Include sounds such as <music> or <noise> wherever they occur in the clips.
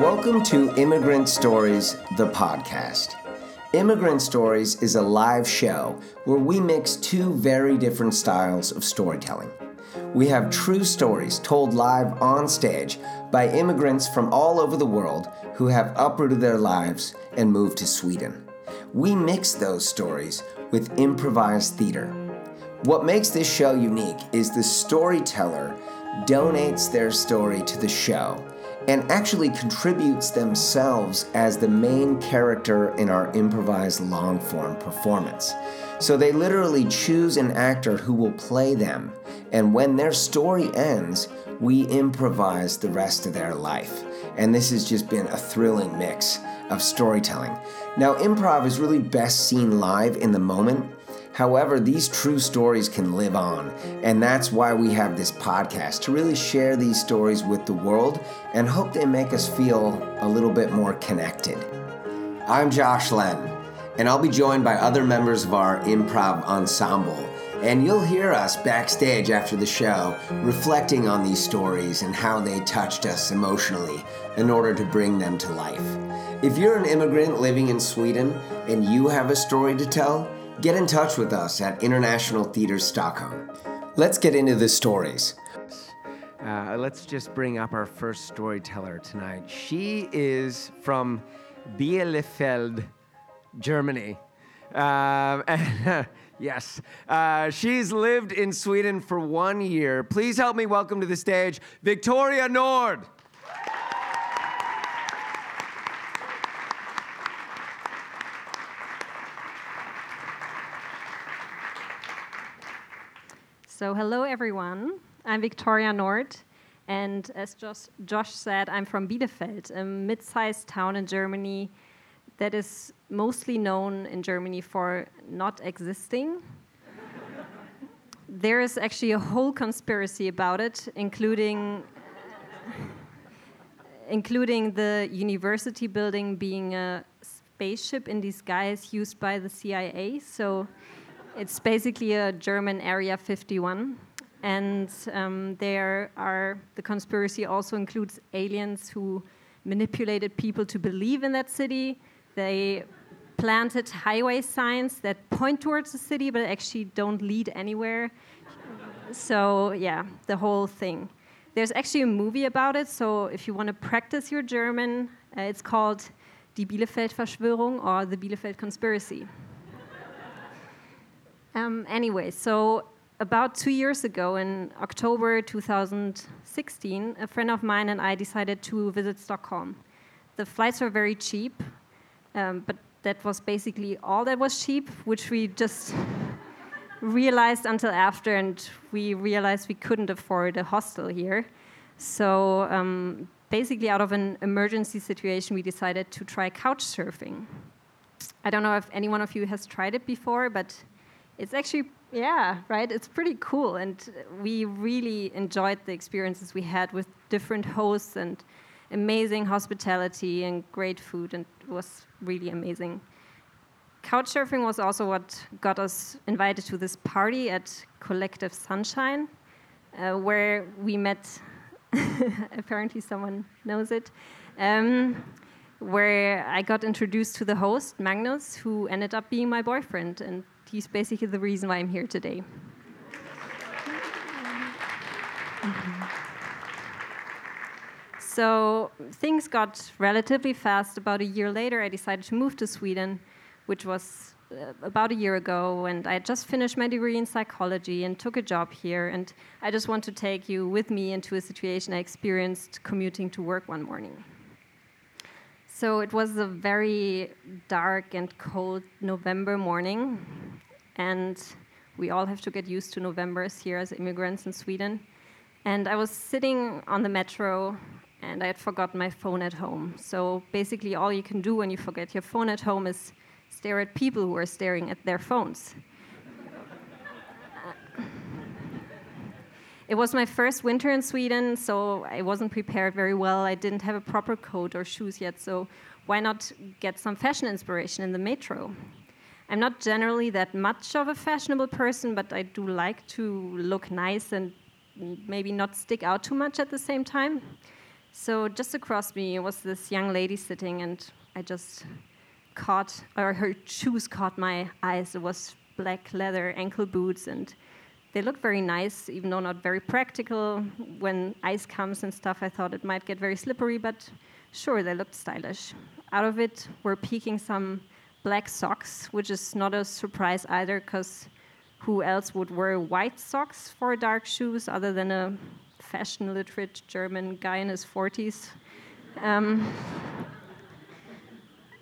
Welcome to Immigrant Stories, the podcast. Immigrant Stories is a live show where we mix two very different styles of storytelling. We have true stories told live on stage by immigrants from all over the world who have uprooted their lives and moved to Sweden. We mix those stories with improvised theater. What makes this show unique is the storyteller donates their story to the show and actually contributes themselves as the main character in our improvised long form performance. So they literally choose an actor who will play them, and when their story ends, we improvise the rest of their life. And this has just been a thrilling mix of storytelling. Now, improv is really best seen live in the moment. However, these true stories can live on, and that's why we have this podcast to really share these stories with the world and hope they make us feel a little bit more connected. I'm Josh Len and I'll be joined by other members of our improv ensemble. And you'll hear us backstage after the show reflecting on these stories and how they touched us emotionally in order to bring them to life. If you're an immigrant living in Sweden and you have a story to tell, get in touch with us at International Theatre Stockholm. Let's get into the stories. Uh, let's just bring up our first storyteller tonight. She is from Bielefeld, Germany. Um, and, <laughs> yes, uh, she's lived in Sweden for one year. Please help me welcome to the stage Victoria Nord. So, hello everyone. I'm Victoria Nord, and as Josh, Josh said, I'm from Bielefeld, a mid sized town in Germany that is mostly known in Germany for not existing. <laughs> there is actually a whole conspiracy about it, including <laughs> including the university building being a spaceship in disguise used by the CIA. So it's basically a German Area 51. And um, there are the conspiracy also includes aliens who manipulated people to believe in that city they planted highway signs that point towards the city but actually don't lead anywhere. so, yeah, the whole thing. There's actually a movie about it, so if you want to practice your German, uh, it's called Die Bielefeld-Verschwörung or The Bielefeld Conspiracy. Um, anyway, so about two years ago, in October 2016, a friend of mine and I decided to visit Stockholm. The flights were very cheap, um, but that was basically all that was cheap, which we just <laughs> realized until after, and we realized we couldn't afford a hostel here. So um, basically, out of an emergency situation, we decided to try couch surfing. I don't know if any one of you has tried it before, but it's actually yeah, right. It's pretty cool, and we really enjoyed the experiences we had with different hosts and amazing hospitality and great food, and it was really amazing. Couchsurfing was also what got us invited to this party at Collective Sunshine, uh, where we met. <laughs> apparently, someone knows it. Um, where I got introduced to the host, Magnus, who ended up being my boyfriend, and he's basically the reason why I'm here today. So things got relatively fast. About a year later, I decided to move to Sweden, which was uh, about a year ago. And I just finished my degree in psychology and took a job here. And I just want to take you with me into a situation I experienced commuting to work one morning. So it was a very dark and cold November morning. And we all have to get used to Novembers here as immigrants in Sweden. And I was sitting on the metro and I had forgotten my phone at home. So basically, all you can do when you forget your phone at home is stare at people who are staring at their phones. It was my first winter in Sweden, so I wasn't prepared very well. I didn't have a proper coat or shoes yet, so why not get some fashion inspiration in the metro? I'm not generally that much of a fashionable person, but I do like to look nice and maybe not stick out too much at the same time. So just across me was this young lady sitting, and I just caught, or her shoes caught my eyes. It was black leather ankle boots, and they look very nice, even though not very practical. When ice comes and stuff, I thought it might get very slippery, but sure, they looked stylish. Out of it were peeking some black socks, which is not a surprise either, because who else would wear white socks for dark shoes other than a fashion literate German guy in his 40s? Um,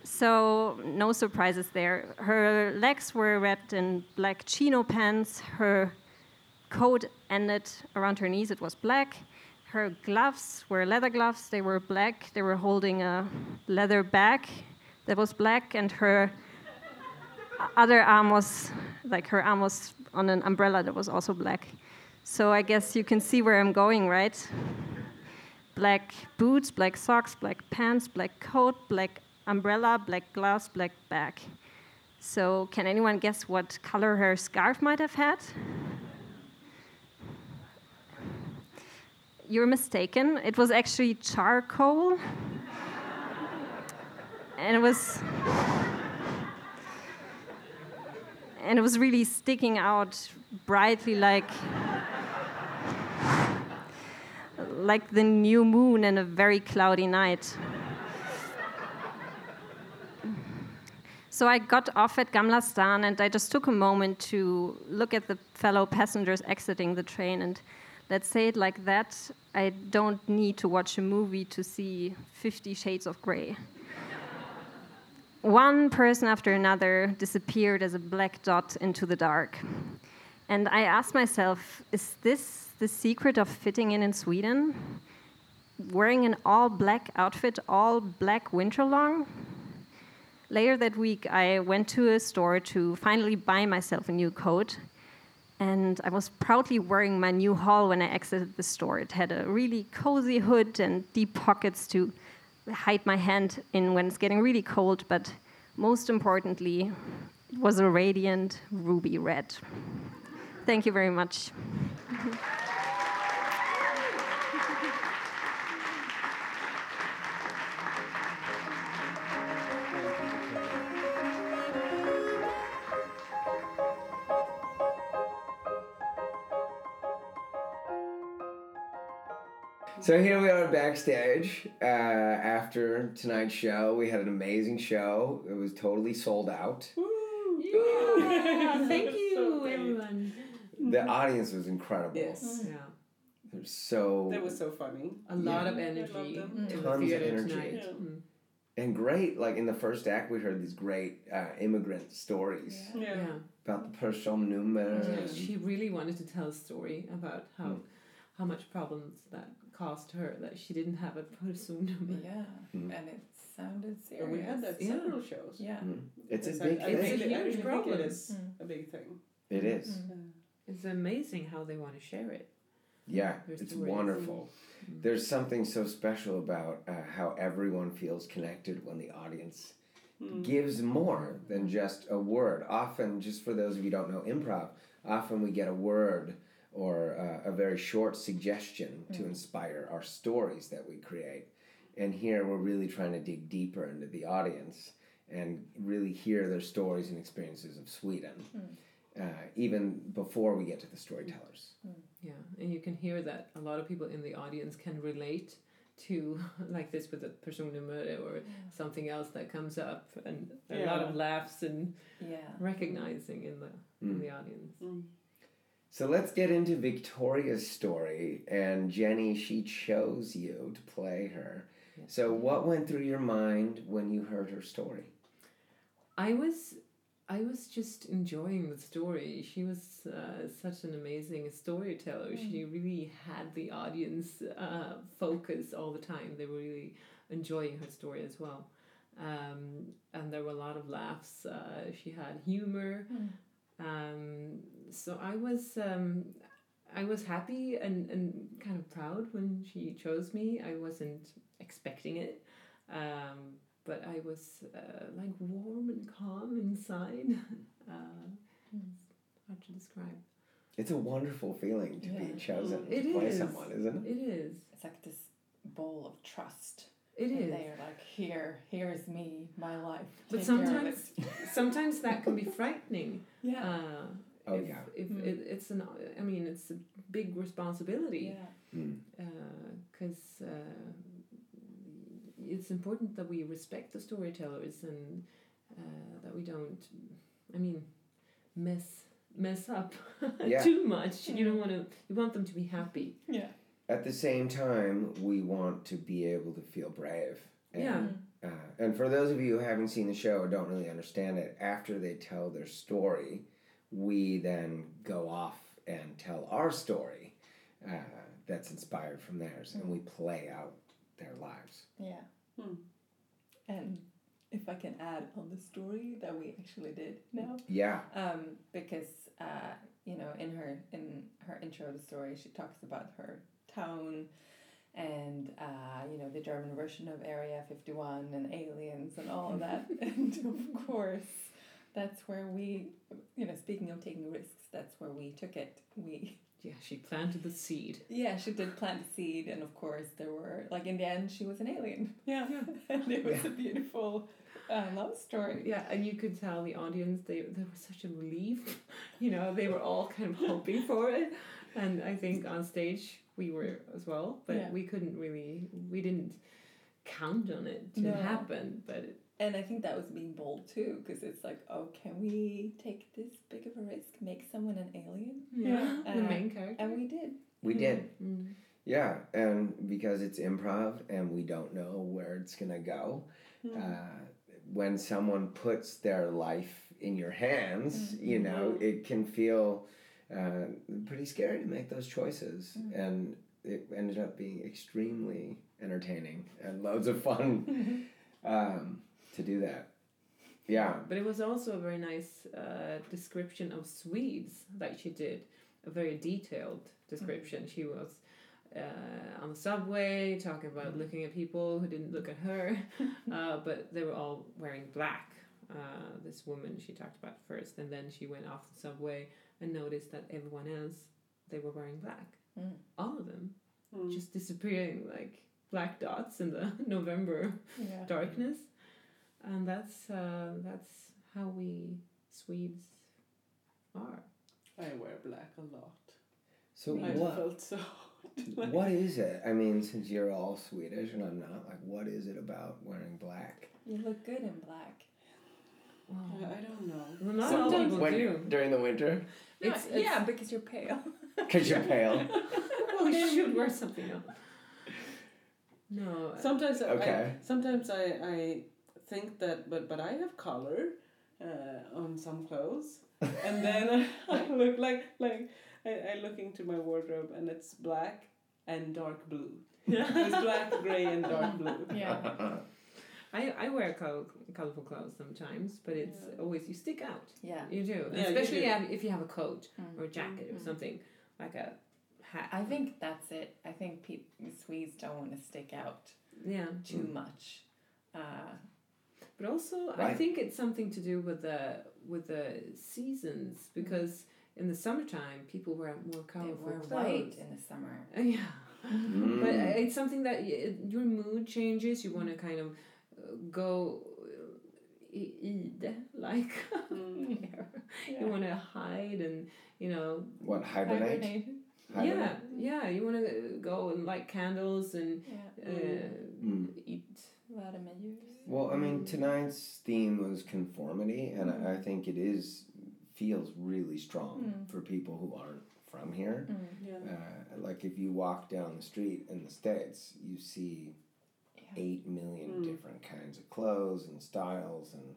so, no surprises there. Her legs were wrapped in black chino pants. Her coat ended around her knees, it was black. Her gloves were leather gloves, they were black. They were holding a leather bag that was black, and her other arm was like her arm was on an umbrella that was also black. So I guess you can see where I'm going, right? Black boots, black socks, black pants, black coat, black umbrella, black gloves, black bag. So can anyone guess what color her scarf might have had? You're mistaken. It was actually charcoal. and it was and it was really sticking out brightly like like the new moon in a very cloudy night. So I got off at Gamla stan and I just took a moment to look at the fellow passengers exiting the train and let's say it like that, I don't need to watch a movie to see 50 shades of gray. <laughs> One person after another disappeared as a black dot into the dark. And I asked myself, is this the secret of fitting in in Sweden? Wearing an all black outfit all black winter long? Later that week, I went to a store to finally buy myself a new coat. And I was proudly wearing my new haul when I exited the store. It had a really cozy hood and deep pockets to hide my hand in when it's getting really cold, but most importantly, it was a radiant ruby red. Thank you very much. <laughs> So here we are backstage uh, after tonight's show. We had an amazing show. It was totally sold out. Yeah, <laughs> thank you, So everyone. The audience was incredible. Yes. Yeah, They're so That was so funny. a lot of energy loved the Tons of energy. Yeah. Mm. and great. Like in the first act, we heard these great uh, immigrant stories Yeah. Yeah. about the personnummer. Yeah, she really wanted to tell a story about how Mm. How much problems that caused her that she didn't have a personnummer. Yeah, Mm. and it sounded serious. And we had that Yeah. several shows. Yeah. Mm. It's a big I, I thing. It's a really, I huge problem. it is Mm. a big thing. It is. Mm. It's amazing how they want to share it. Yeah, Their it's wonderful. Mm. There's something so special about uh, how everyone feels connected when the audience Mm. gives more than just a word. Often, just for those of you who don't know improv, often we get a word or uh, a very short suggestion to inspire our stories that we create. And here we're really trying to dig deeper into the audience and really hear their stories and experiences of Sweden, uh, even before we get to the storytellers. Yeah, and you can hear that a lot of people in the audience can relate to <laughs> like this with the personnummer or something else that comes up, and a lot of laughs and Yeah. recognizing in the in Mm. the audience. Mm. So let's get into Victoria's story. And Jenny, she chose you to play her. Yes. So, what went through your mind when you heard her story? I was I was just enjoying the story. She was uh, such an amazing storyteller. She really had the audience uh, focus all the time. They were really enjoying her story as well. Um, and there were a lot of laughs. Uh, she had humor. Um, so I was um, I was happy and, and kind of proud when she chose me. I wasn't expecting it. Um, but I was uh, like warm and calm inside. <laughs> Uh, it's hard to describe. It's a wonderful feeling to Yeah. be chosen It to play someone, isn't it? It is. It's like this bowl of trust. It and is. They are like, here, here's me, my life. But Take care of sometimes, it." <laughs> sometimes that can be frightening. yeah, Uh, Oh, if, yeah. If Mm. it, it's an, I mean, it's a big responsibility. yeah, Mm. because uh, it's important that we respect the storytellers and uh, that we don't, I mean, mess mess up <laughs> Yeah. too much. You don't want to. You want them to be happy. yeah, At the same time, we want to be able to feel brave. And, Yeah. Uh, and for those of you who haven't seen the show or don't really understand it, after they tell their story, we then go off and tell our story uh, that's inspired from theirs, and we play out their lives. yeah. Hmm. And if I can add on the story that we actually did now, Yeah. um, because uh, you know, in her in her intro of the story, she talks about her town, and uh, you know the German version of Area Fifty One and aliens and all of that, <laughs> and of course, that's where we, you know, speaking of taking risks, that's where we took it. We Yeah, she planted the seed. yeah, she did plant the seed, and of course there were like in the end she was an alien. Yeah. yeah. <laughs> and it was a beautiful uh, love story. Yeah, and you could tell the audience they they were such a relief. You know, they were all kind of <laughs> hoping for it, and I think on stage we were as well, but Yeah. we couldn't really we didn't count on it to No. happen. But it, And I think that was being bold too, because it's like, oh, can we take this big of a risk, make someone an alien? yeah, the Uh, main character. And we did. We did. Mm. Yeah, and because it's improv and we don't know where it's gonna go, uh, when someone puts their life in your hands, you know, it can feel uh, pretty scary to make those choices. And it ended up being extremely entertaining and loads of fun <laughs> um, to do that. Yeah, But it was also a very nice uh, description of Swedes that she did, a very detailed description. She was uh, on the subway talking about looking at people who didn't look at her, <laughs> uh, but they were all wearing black. Uh, this woman she talked about first, and then she went off the subway and noticed that everyone else they were wearing black. Mm. All of them Mm. just disappearing like black dots in the <laughs> November Yeah. darkness, and that's uh, that's how we Swedes are. I wear black a lot. so I what? felt so. <laughs> What is it? I mean, since you're all Swedish and I'm not, like, what is it about wearing black? You look good in black. I I don't know. Well, not all people When- do. during the winter, It's, No, it's yeah, because you're pale. <laughs> because you're pale. <laughs> well, you should wear something else. No. Sometimes I- Okay. I, sometimes I, I think that but but I have color uh, on some clothes and then <laughs> I look like like I, I look into my wardrobe and it's black and dark blue. Yeah. It's <laughs> black, grey and dark blue. <laughs> yeah. I, I wear col- colorful clothes sometimes, but it's Yeah. always you stick out. Yeah. You do, Yeah, you especially do. if you have a coat Mm. or a jacket or Mhm. something like a hat. I think that's it. I think people Swedes don't want to stick out yeah, too Mm. much. Uh, but also I think it's something to do with the with the seasons because in the summertime people wear more they colorful wear clothes. white in the summer. Uh, <laughs> yeah. Mm. But uh, it's something that y- your mood changes. You want to kind of uh, go uh, i- ide, <laughs> like <laughs> Yeah. you want to hide and you know what, hibernate? Hibernate. Hibernate? yeah yeah you want to go and light candles and Yeah. uh, Mm. eat Vladimir Ljus. Well, I mean, tonight's theme was conformity, and I, I think it is feels really strong Mm. for people who aren't from here. Mm. Yeah. Uh, like if you walk down the street in the states, you see Yeah. eight million Mm. different kinds of clothes and styles, and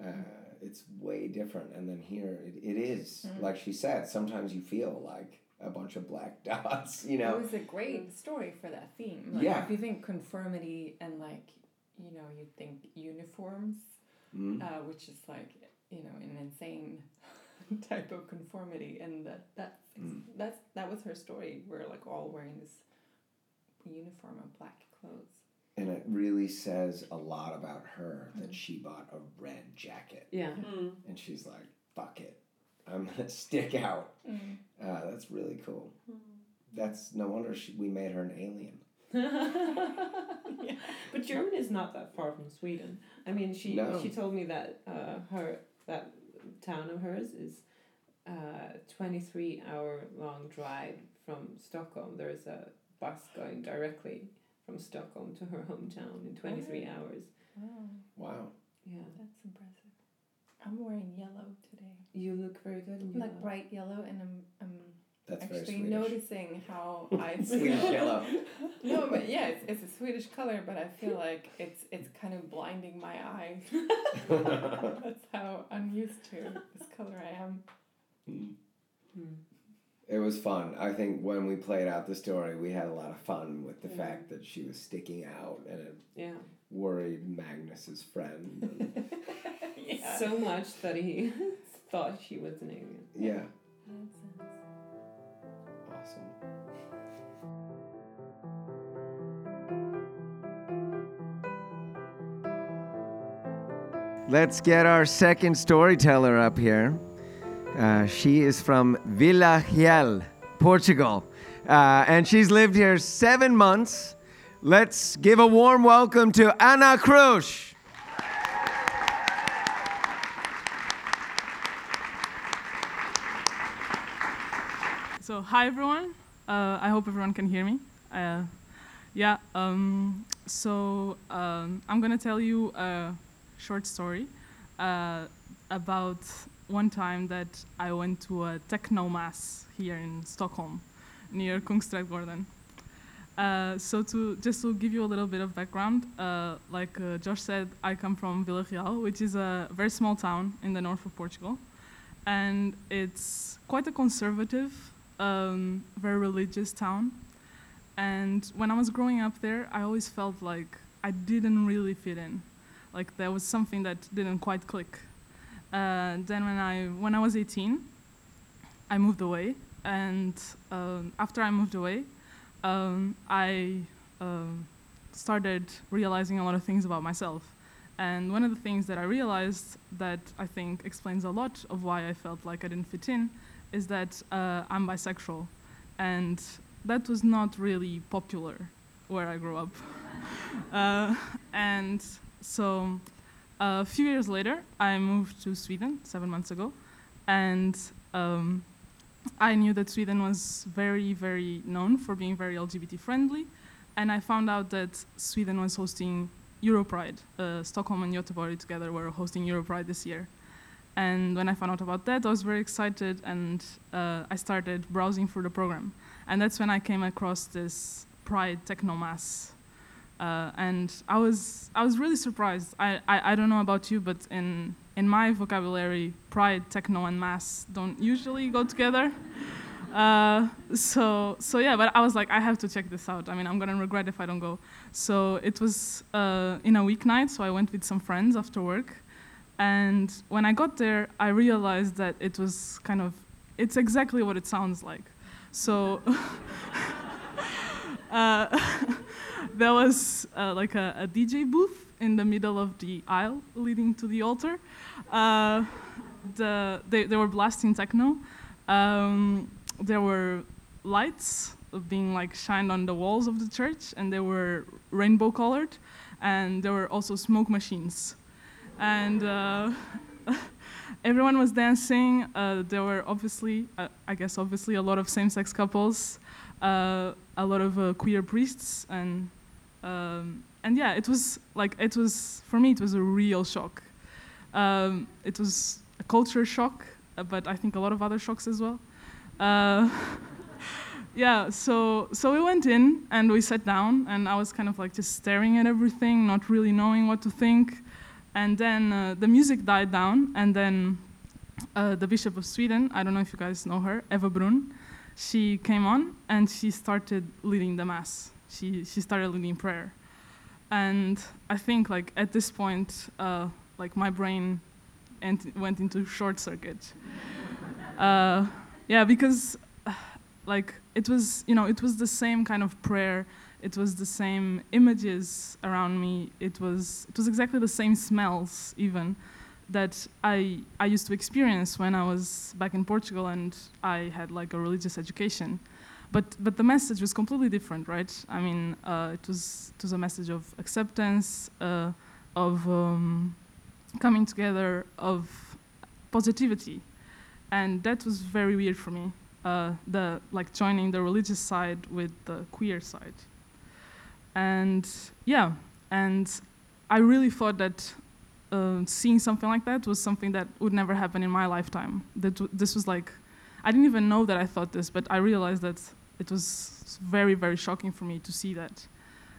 uh, it's way different. And then here, it, it is Mm. like she said. Sometimes you feel like a bunch of black <laughs> dots. You know, It was a great story for that theme. Like, Yeah. If you think conformity and like, you know, you think uniforms, Mm. uh, which is like, you know, an insane <laughs> type of conformity, and that that's Mm. that's that was her story. We're like all wearing this uniform of black clothes. and it really says a lot about her Mm. that she bought a red jacket. yeah Mm. and she's like, "Fuck it, I'm gonna <laughs> stick out." Uh, that's really cool. That's no wonder she, we made her an alien. <laughs> But German is not that far from Sweden. I mean, she No. she told me that uh, her that town of hers is uh, twenty three hour long drive from Stockholm. There is a bus going directly from Stockholm to her hometown in twenty three Oh. hours. Wow, Wow. Yeah, that's impressive. I'm wearing yellow today. you look very good in Like yellow. bright yellow, and I'm, I'm That's very actually Swedish. noticing how <laughs> I feel. Swedish yellow. No, but yeah, it's, it's a Swedish color, but I feel like it's it's kind of blinding my eyes. <laughs> That's how unused to this color I am. Mm. Hmm. It was fun. I think when we played out the story, we had a lot of fun with the Yeah. fact that she was sticking out and it Yeah, worried Magnus's friend. <laughs> yeah. so much that he thought she was an alien. yeah, Nonsense. Awesome. Let's get our second storyteller up here. Uh, she is from Vila Real, Portugal, uh, and she's lived here seven months. Let's give a warm welcome to Ana Cruz. So hi everyone. Uh, I hope everyone can hear me. Uh, yeah. Um, so um, I'm gonna tell you a short story uh, about one time that I went to a techno mass here in Stockholm, near Kungsträdgården. Uh, so to just to give you a little bit of background, uh, like uh, Josh said, I come from Vila Real, which is a very small town in the north of Portugal, and it's quite a conservative um, very religious town. And when I was growing up there, I always felt like I didn't really fit in. Like there was something that didn't quite click. Uh, then when I when I was 18, I moved away, and um, after I moved away, um, I um, started realizing a lot of things about myself. And one of the things that I realized that I think explains a lot of why I felt like I didn't fit in is that uh, I'm bisexual, and that was not really popular where I grew up. <laughs> uh, and so a few years later, I moved to Sweden seven months ago, and um, I knew that Sweden was very, very known for being very LGBT friendly, and I found out that Sweden was hosting Europride. Uh, Stockholm and Göteborg together were hosting Europride this year. And when I found out about that, I was very excited, and uh, I started browsing through the program. And that's when I came across this Pride Techno Mass. Uh, and I was I was really surprised. I, I, I don't know about you, but in in my vocabulary, Pride, Techno, and Mass don't usually go together. Uh, so so yeah, but I was like, I have to check this out. I mean, I'm gonna regret if I don't go. So it was uh, in a weeknight, so I went with some friends after work. And when I got there, I realized that it was kind of, it's exactly what it sounds like. So <laughs> uh, <laughs> there was uh, like a, a, DJ booth in the middle of the aisle leading to the altar. Uh, the, they, they were blasting techno. Um, there were lights being like shined on the walls of the church, and they were rainbow colored. And there were also smoke machines and uh, <laughs> everyone was dancing. Uh, there were obviously, uh, I guess, obviously a lot of same-sex couples, uh, a lot of uh, queer priests, and um, and yeah, it was like it was for me. It was a real shock. Um, it was a culture shock, uh, but I think a lot of other shocks as well. <laughs> yeah, so so we went in and we sat down, and I was kind of like just staring at everything, not really knowing what to think. And then uh, the music died down, and then uh, the Bishop of Sweden, I don't know if you guys know her, Eva Brunne, she came on and she started leading the Mass. She, she started leading prayer. And I think like at this point, uh, like my brain ent- went into short circuit. <laughs> Uh, yeah, because like it was, you know, it was the same kind of prayer it was the same images around me it was it was exactly the same smells even that I I used to experience when I was back in Portugal and I had like a religious education but but the message was completely different, right? I mean, uh, it was it was a message of acceptance, uh, of um, coming together, of positivity, and that was very weird for me. Uh, the like joining the religious side with the queer side, and yeah, and I really thought that uh, seeing something like that was something that would never happen in my lifetime. That this was like, I didn't even know that I thought this, but I realized that it was very, very shocking for me to see that.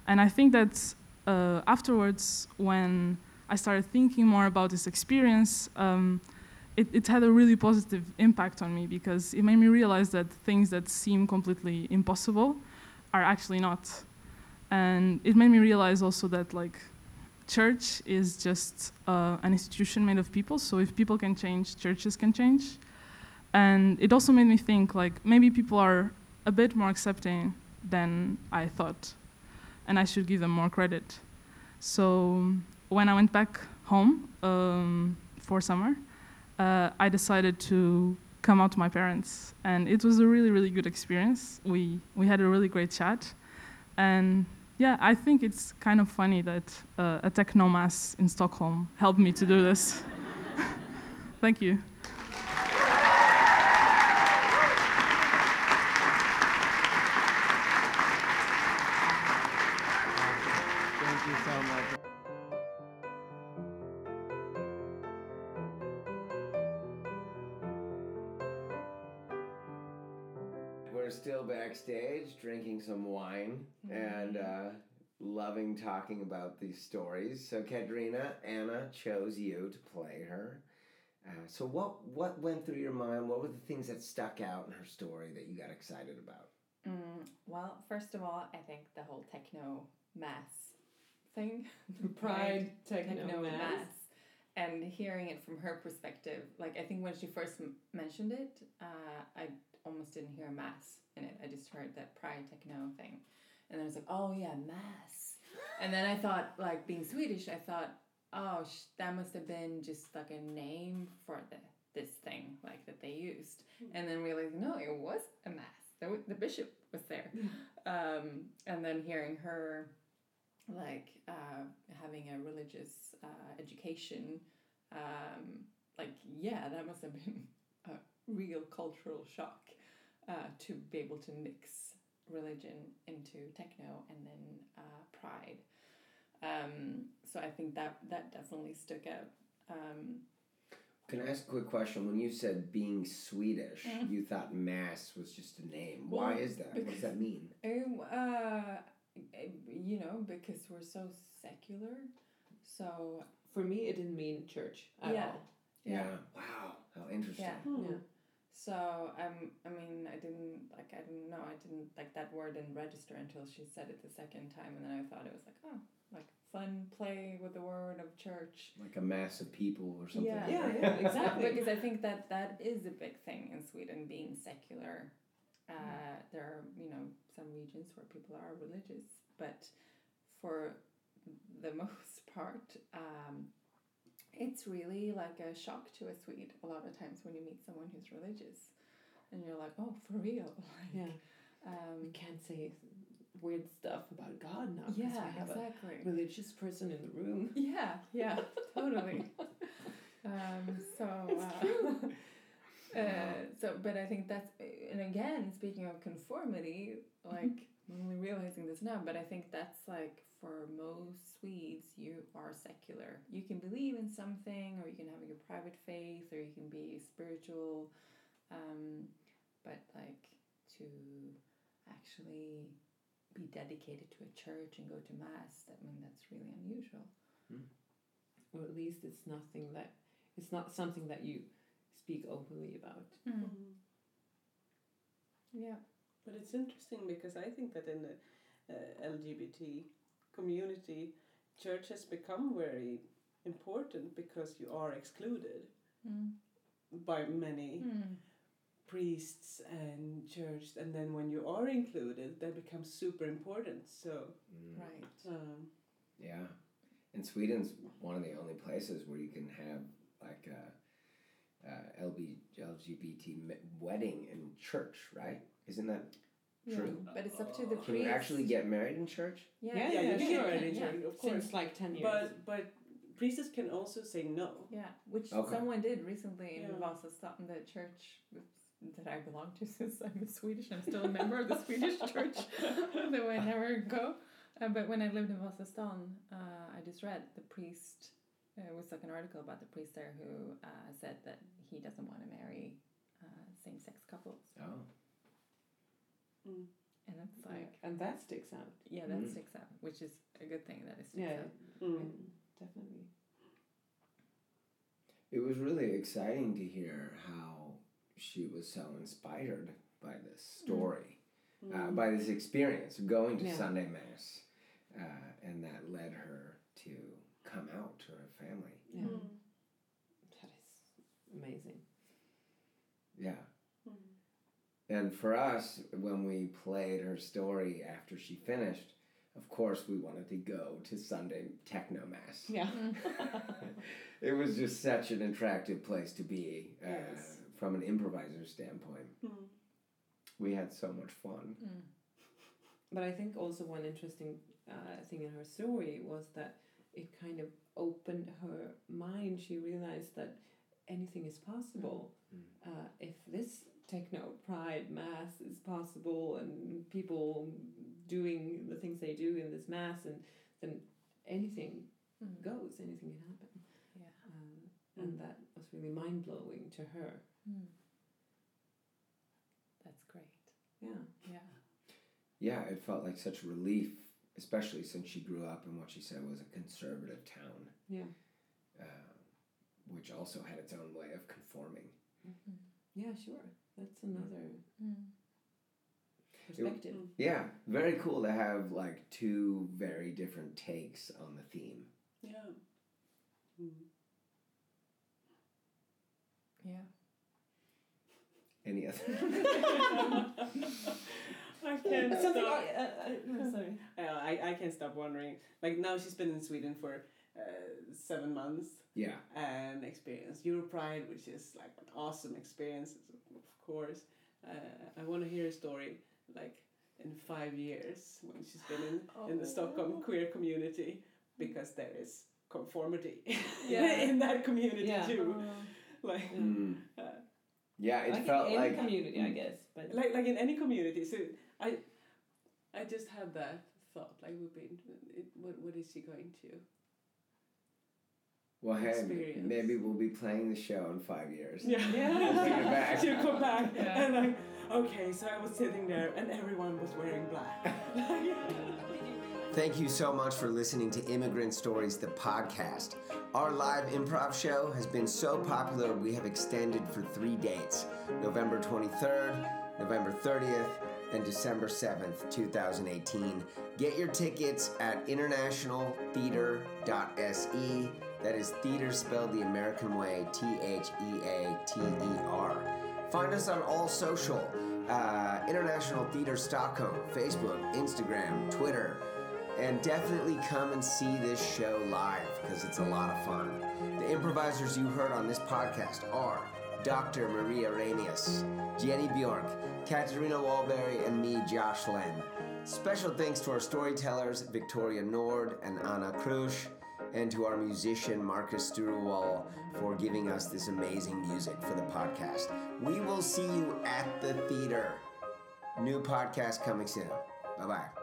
And I think that uh, afterwards, when I started thinking more about this experience, um, it, it had a really positive impact on me because it made me realize that things that seem completely impossible are actually not. And it made me realize also that like church is just uh, an institution made of people. So if people can change, churches can change. And it also made me think like maybe people are a bit more accepting than I thought, and I should give them more credit. So when I went back home um, for summer, uh, I decided to come out to my parents, and it was a really, really good experience. We we had a really great chat, and yeah, I think it's kind of funny that uh, a techno mass in Stockholm helped me to do this. <laughs> Thank you. Drinking some wine and uh, loving talking about these stories. So, Katarina, Ana chose you to play her. Uh, so, what what went through your mind? What were the things that stuck out in her story that you got excited about? Mm, well, first of all, I think the whole techno mass thing, <laughs> the Pride techno, mass. and hearing it from her perspective, like I think when she first m- mentioned it, uh, I almost didn't hear mass in it. I just heard that pride techno thing, and then I was like, oh yeah, mass. And then I thought, like being Swedish, I thought, oh, sh- that must have been just like a name for the this thing, like that they used. And then realized, no, it was a mass. The, the bishop was there. Um, and then hearing her, like uh, having a religious uh, education, um, like yeah, that must have been <laughs> a real cultural shock uh, to be able to mix religion into techno and then uh, pride. Um, so I think that that definitely stuck out. Um, Can I ask a quick question? When you said being Swedish, Mm. you thought mass was just a name. Why is that? What does that mean? Um, uh, you know, because we're so secular. So For me, it didn't mean church at Yeah. all. Yeah. yeah. Wow. How interesting. yeah. Yeah. So um, I mean, I didn't like. I didn't know. I didn't like that word didn't register until she said it the second time, and then I thought it was like, oh, like fun play with the word of church. Like a mass of people or something. Yeah, Yeah, yeah, exactly. <laughs> because I think that that is a big thing in Sweden, being secular. Uh, there are you know some regions where people are religious, but for the <laughs> most part, um, it's really like a shock to a Swede a lot of times when you meet someone who's religious, and you're like, oh, for real, <laughs> like, Yeah. We um, can't say weird stuff about God now. yeah, we have exactly. a religious person in the room. <laughs> Yeah, yeah, totally. <laughs> um, so, uh, uh, so, but I think that's, and again, speaking of conformity, like I'm only realizing this now, but I think that's like for most Swedes, you are secular. You can believe in something, or you can have your private faith, or you can be spiritual, um, but like to actually be dedicated to a church and go to mass. I mean, that's really unusual. Or at least it's nothing that it's not something that you speak openly about. Yeah. But it's interesting because I think that in the uh, LGBT community, church has become very important because you are excluded Mm. by many Mm. priests and church, and then when you are included, that becomes super important. So, Mm, Right. um, Yeah. And Sweden's one of the only places where you can have like a, a LB, LGBT wedding in church, right? Isn't that True. But it's up to the priest. Can you actually get married in church? Yeah, Yeah, Yeah, you can get married in Yeah. church, of course. Since like 10 years. But but priests can also say no. Yeah, which Okay. someone did recently in Yeah. Vasastan, the church that I belong to <laughs> since I'm Swedish. I'm still a member of the Swedish <laughs> church, <laughs> though I never go. Uh, but when I lived in Vasastan, uh, I just read the priest. Uh, it was like an article about the priest there who uh, said that he doesn't want to marry uh, same-sex couples, Oh. Mm. and it's like, like, and that sticks out. yeah, that Mm. sticks out, which is a good thing that it sticks Yeah, out. Mm. definitely. It was really exciting to hear how she was so inspired by this story, uh, by this experience of going to Yeah. Sunday Mass, uh, and that led her to come out to her family. Yeah. Mm. That is amazing. Yeah. And for us, when we played her story after she finished, of course, we wanted to go to Sunday techno mass. Yeah. <laughs> It was just such an attractive place to be uh, Yes. from an improviser standpoint. Mm. We had so much fun. Mm. But I think also one interesting uh, thing in her story was that it kind of opened her mind. She realized that anything is possible. Mm. Uh, if this techno pride mass is possible and people doing the things they do in this mass, and then anything Mm. goes, anything can happen. Yeah. Um, and that was really mind blowing to her. Mm. That's great. Yeah. Yeah. Yeah, it felt like such relief, especially since she grew up in what she said was a conservative town, Yeah. uh, which also had its own way of conforming. Yeah, sure. That's another Mm. perspective. Mm. Yeah, very cool to have like two very different takes on the theme. Yeah. Mm. Yeah. Any other? <laughs> I can't Something stop. I, uh, I, no, sorry. I, I can't stop wondering. Like now she's been in Sweden for uh, seven months yeah. and experienced Europride, which is like an awesome experience, of course. Uh, I want to hear a story like in five years when she's been in, in the Stockholm queer community because there is conformity <laughs> Yeah. in that community Yeah. too. <laughs> Like, Mm. uh, Yeah, it felt like felt in any like community, I guess. But like like in any community. So I, I just had that thought. Like, would be it, what what is she going to? Well, hey, experience. maybe we'll be playing the show in five years. Yeah. We'll bring <laughs> back. She'll come back Yeah. <laughs> and like, okay, so I was sitting there and everyone was wearing black. <laughs> Thank you so much for listening to Immigrant Stories, the podcast. Our live improv show has been so popular, we have extended for three dates November 23rd, November 30th, and December 7th, 2018. Get your tickets at internationaltheater.se. That is theater spelled the American way T H E A T E R. Find us on all social uh, International Theater Stockholm, Facebook, Instagram, Twitter. And definitely come and see this show live because it's a lot of fun. The improvisers you heard on this podcast are Dr. Maria Rainius, Jenny Bjork, Katarina Walberry, and me, Josh Len. Special thanks to our storytellers, Victoria Nord and Ana Cruz, and to our musician, Marcus Sturuwal, for giving us this amazing music for the podcast. We will see you at the theater. New podcast coming soon. Bye bye.